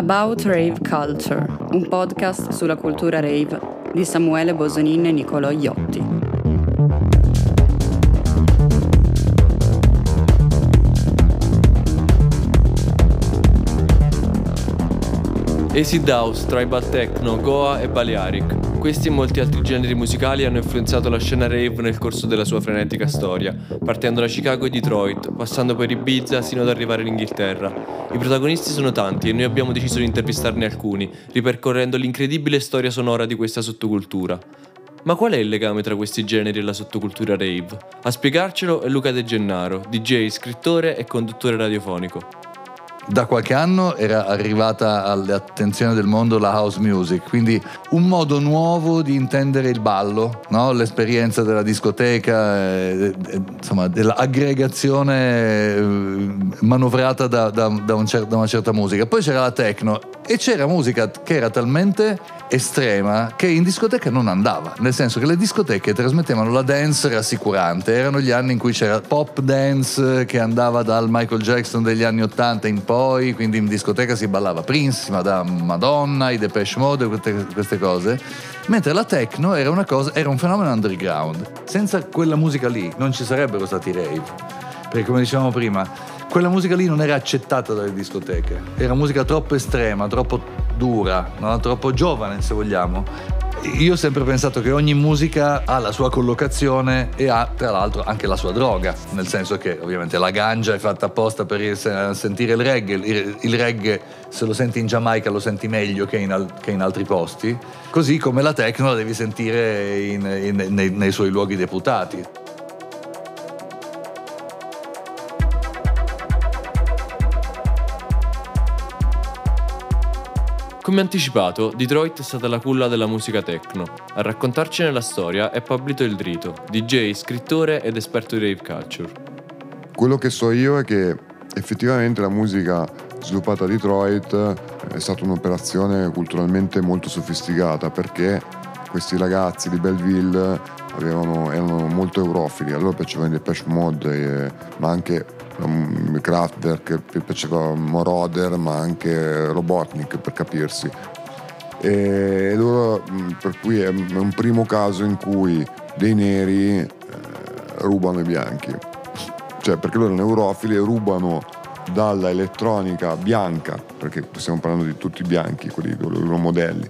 About Rave Culture, un podcast sulla cultura rave di Samuele Bosonin e Nicolò Iotti. Acid House, Tribal Techno, Goa e Balearic. Questi e molti altri generi musicali hanno influenzato la scena rave nel corso della sua frenetica storia, partendo da Chicago e Detroit, passando per Ibiza sino ad arrivare in Inghilterra. I protagonisti sono tanti e noi abbiamo deciso di intervistarne alcuni, ripercorrendo l'incredibile storia sonora di questa sottocultura. Ma qual è il legame tra questi generi e la sottocultura rave? A spiegarcelo è Luca De Gennaro, DJ, scrittore e conduttore radiofonico da qualche anno era arrivata all'attenzione del mondo la house music, quindi un modo nuovo di intendere il ballo, no? l'esperienza della discoteca, eh, eh, insomma dell'aggregazione eh, manovrata da, da, da, un cer- da una certa musica. Poi c'era la techno e c'era musica che era talmente estrema che in discoteca non andava, nel senso che le discoteche trasmettevano la dance rassicurante, erano gli anni in cui c'era pop dance che andava dal Michael Jackson degli anni 80 in poi, quindi in discoteca si ballava Prince, Madame Madonna, i Depeche Mode, queste, queste cose, mentre la techno era, cosa, era un fenomeno underground. Senza quella musica lì non ci sarebbero stati rave, perché come dicevamo prima, quella musica lì non era accettata dalle discoteche, era musica troppo estrema, troppo dura, no? troppo giovane se vogliamo. Io ho sempre pensato che ogni musica ha la sua collocazione e ha tra l'altro anche la sua droga, nel senso che ovviamente la ganja è fatta apposta per sentire il reggae, il, reggae se lo senti in Giamaica lo senti meglio che in, che in altri posti, così come la techno la devi sentire in, in, nei, nei suoi luoghi deputati. Come anticipato, Detroit è stata la culla della musica techno. A raccontarcene la storia è Pablito Il Drito, DJ, scrittore ed esperto di rave culture. Quello che so io è che effettivamente la musica sviluppata a Detroit è stata un'operazione culturalmente molto sofisticata perché questi ragazzi di Belleville avevano, erano molto eurofili, a loro piacevano i Depeche Mode, eh, ma anche Kraftwerk, piaceva Moroder, ma anche Robotnik per capirsi. E loro, mm, per cui è un primo caso in cui dei neri eh, rubano i bianchi. Cioè, perché loro erano eurofili e rubano dalla elettronica bianca, perché stiamo parlando di tutti bianchi, quelli loro modelli,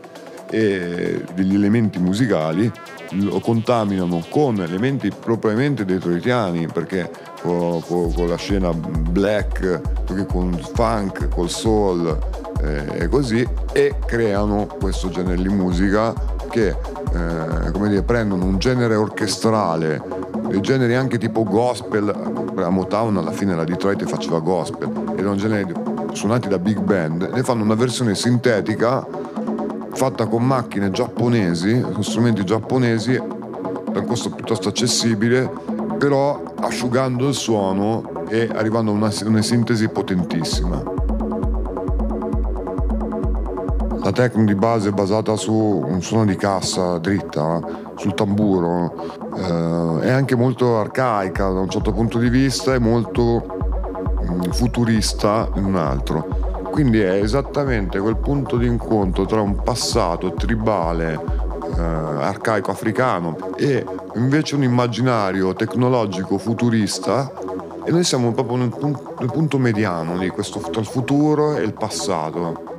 e degli elementi musicali lo contaminano con elementi propriamente detroitiani perché con, con, con la scena black, con il funk, col soul eh, e così e creano questo genere di musica che eh, come dire, prendono un genere orchestrale dei generi anche tipo gospel. A Motown alla fine la Detroit faceva gospel era un genere suonati da big band ne fanno una versione sintetica fatta con macchine giapponesi, con strumenti giapponesi, a un costo piuttosto accessibile, però asciugando il suono e arrivando a una, una sintesi potentissima. La tecnica di base è basata su un suono di cassa dritta, sul tamburo, eh, è anche molto arcaica da un certo punto di vista e molto mm, futurista in un altro. Quindi è esattamente quel punto di incontro tra un passato tribale, eh, arcaico africano e invece un immaginario tecnologico futurista e noi siamo proprio nel, punto, nel punto mediano di questo, tra il futuro e il passato.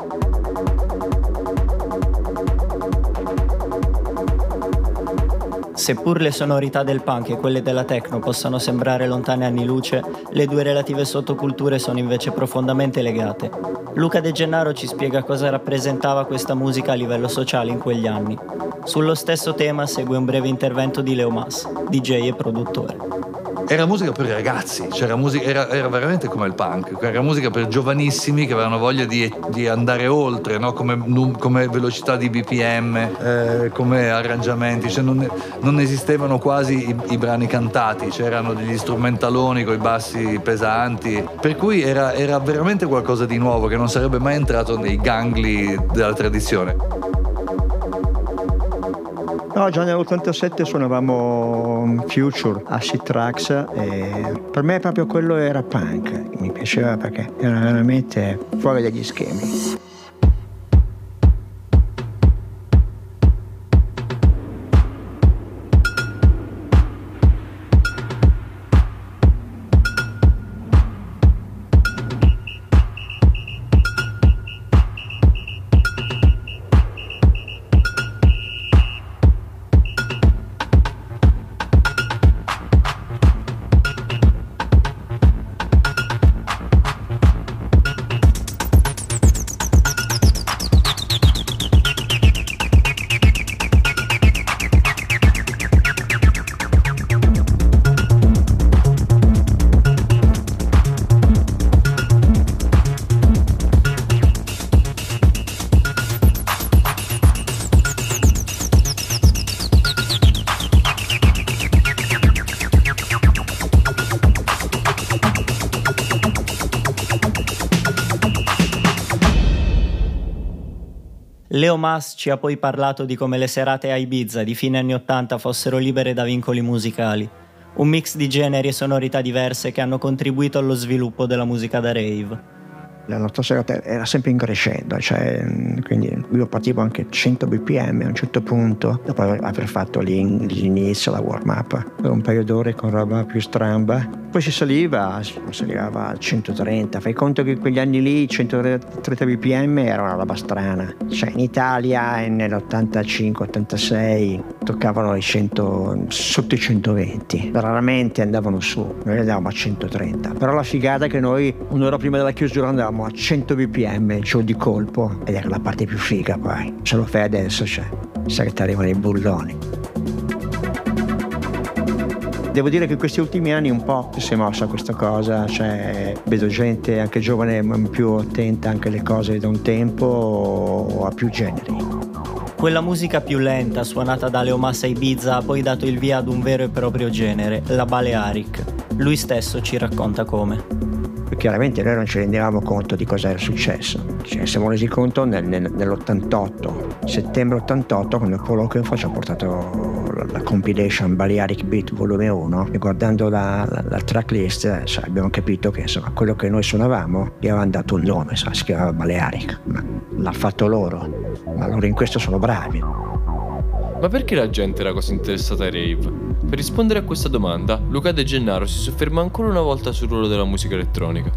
Seppur le sonorità del punk e quelle della techno possano sembrare lontane anni luce, le due relative sottoculture sono invece profondamente legate. Luca De Gennaro ci spiega cosa rappresentava questa musica a livello sociale in quegli anni. Sullo stesso tema segue un breve intervento di Leo Mas, DJ e produttore era musica per ragazzi, cioè musica, era, era, veramente come il punk, era musica per giovanissimi che avevano voglia di, di andare oltre, no? come, come, velocità di BPM, eh, come arrangiamenti, cioè non, non, esistevano quasi i, i, brani cantati, c'erano degli strumentaloni con i bassi pesanti, per cui era, era veramente qualcosa di nuovo che non sarebbe mai entrato nei gangli della tradizione. No, già nell'87 suonavamo Future, Acid Tracks e per me proprio quello era punk, mi piaceva perché era veramente fuori dagli schemi. Leo Mas ci ha poi parlato di come le serate a Ibiza di fine anni Ottanta fossero libere da vincoli musicali, un mix di generi e sonorità diverse che hanno contribuito allo sviluppo della musica da rave la nostra serata era sempre in crescendo, cioè, quindi io partivo anche a 100 bpm a un certo punto, dopo aver fatto l'inizio, la warm up, un periodo con roba più stramba. Poi si saliva, si saliva a 130, fai conto che quegli anni lì 130 bpm era una roba strana, cioè in Italia nell'85-86 toccavano i 100, sotto i 120, raramente andavano su, noi andavamo a 130, però la figata è che noi un'ora prima della chiusura andavamo a 100 bpm, giù di colpo, ed era la parte più figa poi. Se lo fai adesso, cioè, sai che ti arrivano i bulloni. Devo dire che in questi ultimi anni un po' si è mossa questa cosa, cioè vedo gente anche giovane più attenta anche alle cose da un tempo o a più generi. Quella musica più lenta suonata da Leo Massa Ibiza ha poi dato il via ad un vero e proprio genere, la Balearic. Lui stesso ci racconta come chiaramente noi non ci rendevamo conto di cosa era successo. Ci ne siamo resi conto nel, nel, nell'88, settembre 88, quando il colloquio ci ha portato compilation Balearic Beat volume 1 e guardando la, la, la tracklist cioè, abbiamo capito che insomma, quello che noi suonavamo gli avevano dato un nome, insomma, si chiamava Balearic, ma l'ha fatto loro, ma loro in questo sono bravi. Ma perché la gente era così interessata ai rave? Per rispondere a questa domanda, Luca De Gennaro si sofferma ancora una volta sul ruolo della musica elettronica.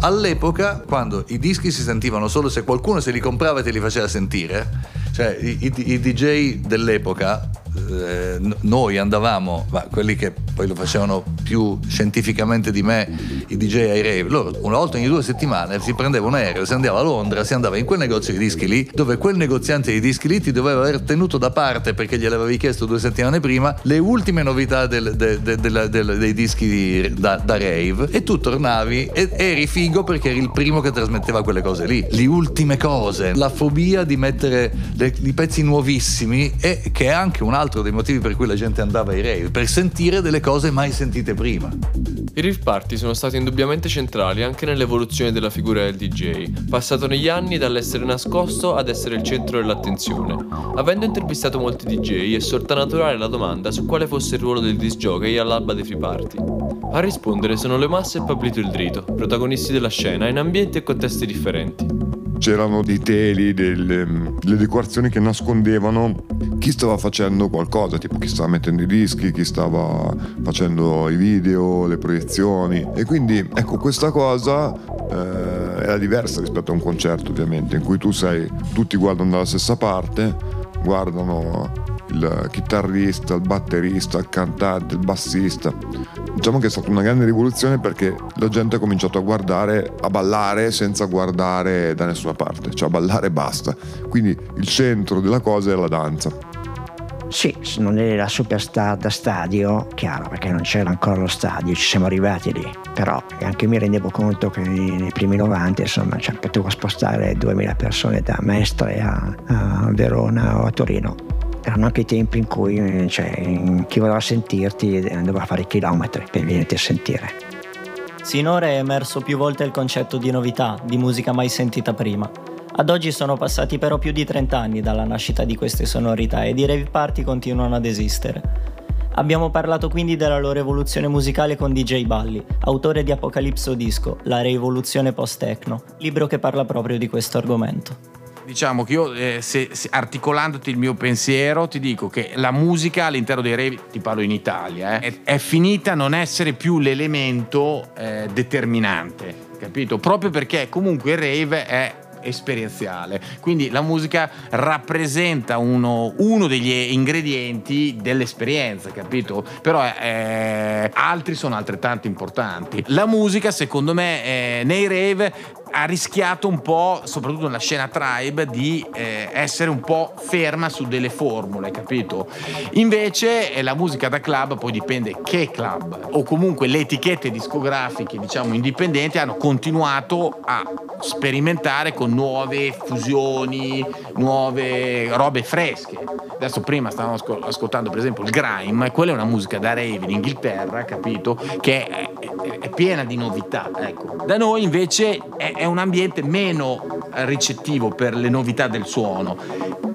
All'epoca, quando i dischi si sentivano solo se qualcuno se li comprava e te li faceva sentire, cioè i, i, i DJ dell'epoca eh, noi andavamo, ma quelli che poi lo facevano più scientificamente di me, i DJ ai rave, loro una volta ogni due settimane si prendeva un aereo, si andava a Londra, si andava in quel negozio di dischi lì, dove quel negoziante di dischi lì ti doveva aver tenuto da parte perché gliel'avevi chiesto due settimane prima le ultime novità del, de, de, de, dei dischi da, da, rave e tu tornavi e eri figo perché eri il primo che trasmetteva quelle cose lì. Le ultime cose, la fobia di mettere i pezzi nuovissimi e che è anche un altro altro dei motivi per cui la gente andava ai rave, per sentire delle cose mai sentite prima. I rave party sono stati indubbiamente centrali anche nell'evoluzione della figura del DJ, passato negli anni dall'essere nascosto ad essere il centro dell'attenzione. Avendo intervistato molti DJ è sorta naturale la domanda su quale fosse il ruolo del disc jockey all'alba dei free party. A rispondere sono le masse e Pablito il Drito, protagonisti della scena in ambienti e contesti differenti c'erano dei teli, delle, delle, decorazioni che nascondevano chi stava facendo qualcosa, tipo chi stava mettendo i dischi, chi stava facendo i video, le proiezioni. E quindi ecco, questa cosa eh, era diversa rispetto a un concerto ovviamente, in cui tu sei, tutti guardano dalla stessa parte, guardano il chitarrista, il batterista, il cantante, il bassista. Diciamo che è stata una grande rivoluzione perché la gente ha cominciato a guardare, a ballare senza guardare da nessuna parte, cioè a ballare e basta. Quindi il centro della cosa è la danza. Sì, non è la superstar da stadio, chiaro, perché non c'era ancora lo stadio, ci siamo arrivati lì. Però anche mi rendevo conto che nei primi 90, insomma, cioè, potevo spostare 2000 persone da Mestre a, a Verona o a Torino erano anche i tempi in cui cioè, chi voleva sentirti doveva fare chilometri per venirti a sentire. Sinora è emerso più volte il concetto di novità, di musica mai sentita prima. Ad oggi sono passati però più di 30 anni dalla nascita di queste sonorità ed i rave party continuano ad esistere. Abbiamo parlato quindi della loro evoluzione musicale con DJ Balli, autore di Apocalipso Disco, la rivoluzione post-techno, libro che parla proprio di questo argomento diciamo che io, eh, se, se, articolandoti il mio pensiero, ti dico che la musica all'interno dei rave, ti parlo in Italia, eh, è, è, finita non essere più l'elemento eh, determinante, capito? Proprio perché comunque il rave è esperienziale. Quindi la musica rappresenta uno, uno degli ingredienti dell'esperienza, capito? Però eh, altri sono altrettanto importanti. La musica, secondo me, eh, nei rave ha rischiato un po', soprattutto nella scena tribe, di eh, essere un po' ferma su delle formule, capito? Invece eh, la musica da club poi dipende che club o comunque le etichette discografiche, diciamo indipendenti, hanno continuato a sperimentare con nuove fusioni, nuove robe fresche. Adesso prima stavamo ascoltando per esempio il grime, quella è una musica da rave in Inghilterra, capito? Che è, piena di novità, ecco. Da noi invece è, è un ambiente meno ricettivo per le novità del suono.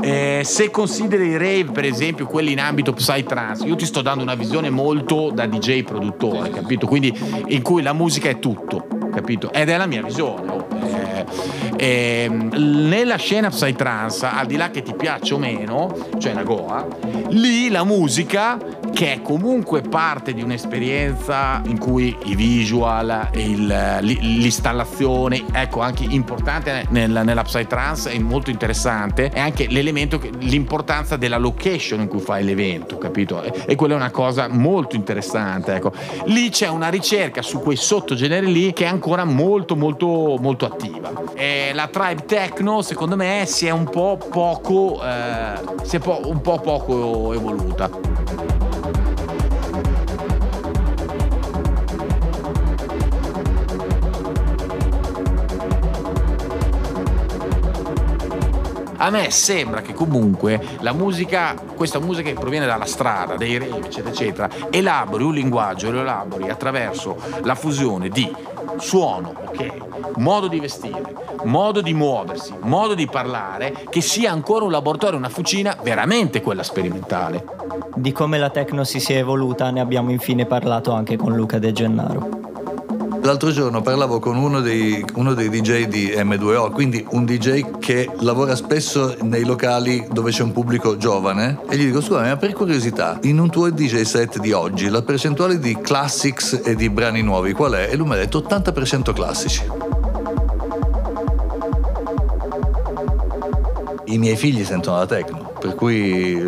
Eh, se consideri i rave, per esempio, quelli in ambito psytrance, io ti sto dando una visione molto da DJ produttore, capito? Quindi in cui la musica è tutto, capito? Ed è la mia visione. Oh. Eh, eh, nella scena psytrance, al di là che ti piaccia o meno, cioè la Goa, lì la musica che è comunque parte di un'esperienza in cui i visual, il, l'installazione, ecco anche importante nella, nella Psytrance è molto interessante, è anche l'elemento, l'importanza della location in cui fai l'evento, capito? E, e quella è una cosa molto interessante, ecco. Lì c'è una ricerca su quei sottogeneri lì che è ancora molto molto molto attiva. E la tribe techno secondo me si è un po' poco, eh, si è po- un po' poco evoluta. A me sembra che comunque la musica, questa musica che proviene dalla strada, dai rave, eccetera, eccetera, elabori un linguaggio, lo elabori attraverso la fusione di suono, ok, modo di vestire, modo di muoversi, modo di parlare, che sia ancora un laboratorio, una fucina veramente quella sperimentale. Di come la techno si sia evoluta ne abbiamo infine parlato anche con Luca De Gennaro. L'altro giorno parlavo con uno dei, uno dei, DJ di M2O, quindi un DJ che lavora spesso nei locali dove c'è un pubblico giovane, e gli dico: Scusa, ma per curiosità, in un tuo DJ set di oggi, la percentuale di classics e di brani nuovi qual è? E lui mi ha detto 80% classici. I miei figli sentono la techno, per cui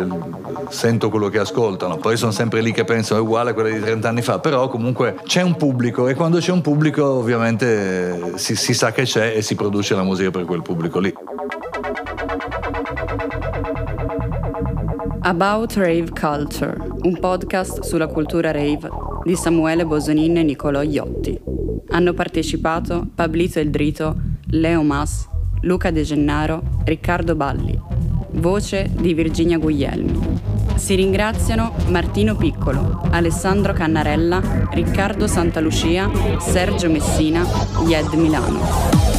sento quello che ascoltano, poi sono sempre lì che pensano è uguale a quella di 30 anni fa, però comunque c'è un pubblico e quando c'è un pubblico ovviamente si, si sa che c'è e si produce la musica per quel pubblico lì. About Rave Culture, un podcast sulla cultura rave di Samuele Bosonin e Nicolò Iotti. Hanno partecipato Pablito El Drito, Leo Mas, Luca De Gennaro, Riccardo Balli. Voce di Virginia Guglielmi. Si ringraziano Martino Piccolo, Alessandro Cannarella, Riccardo Santalucia, Sergio Messina, Ied Milano.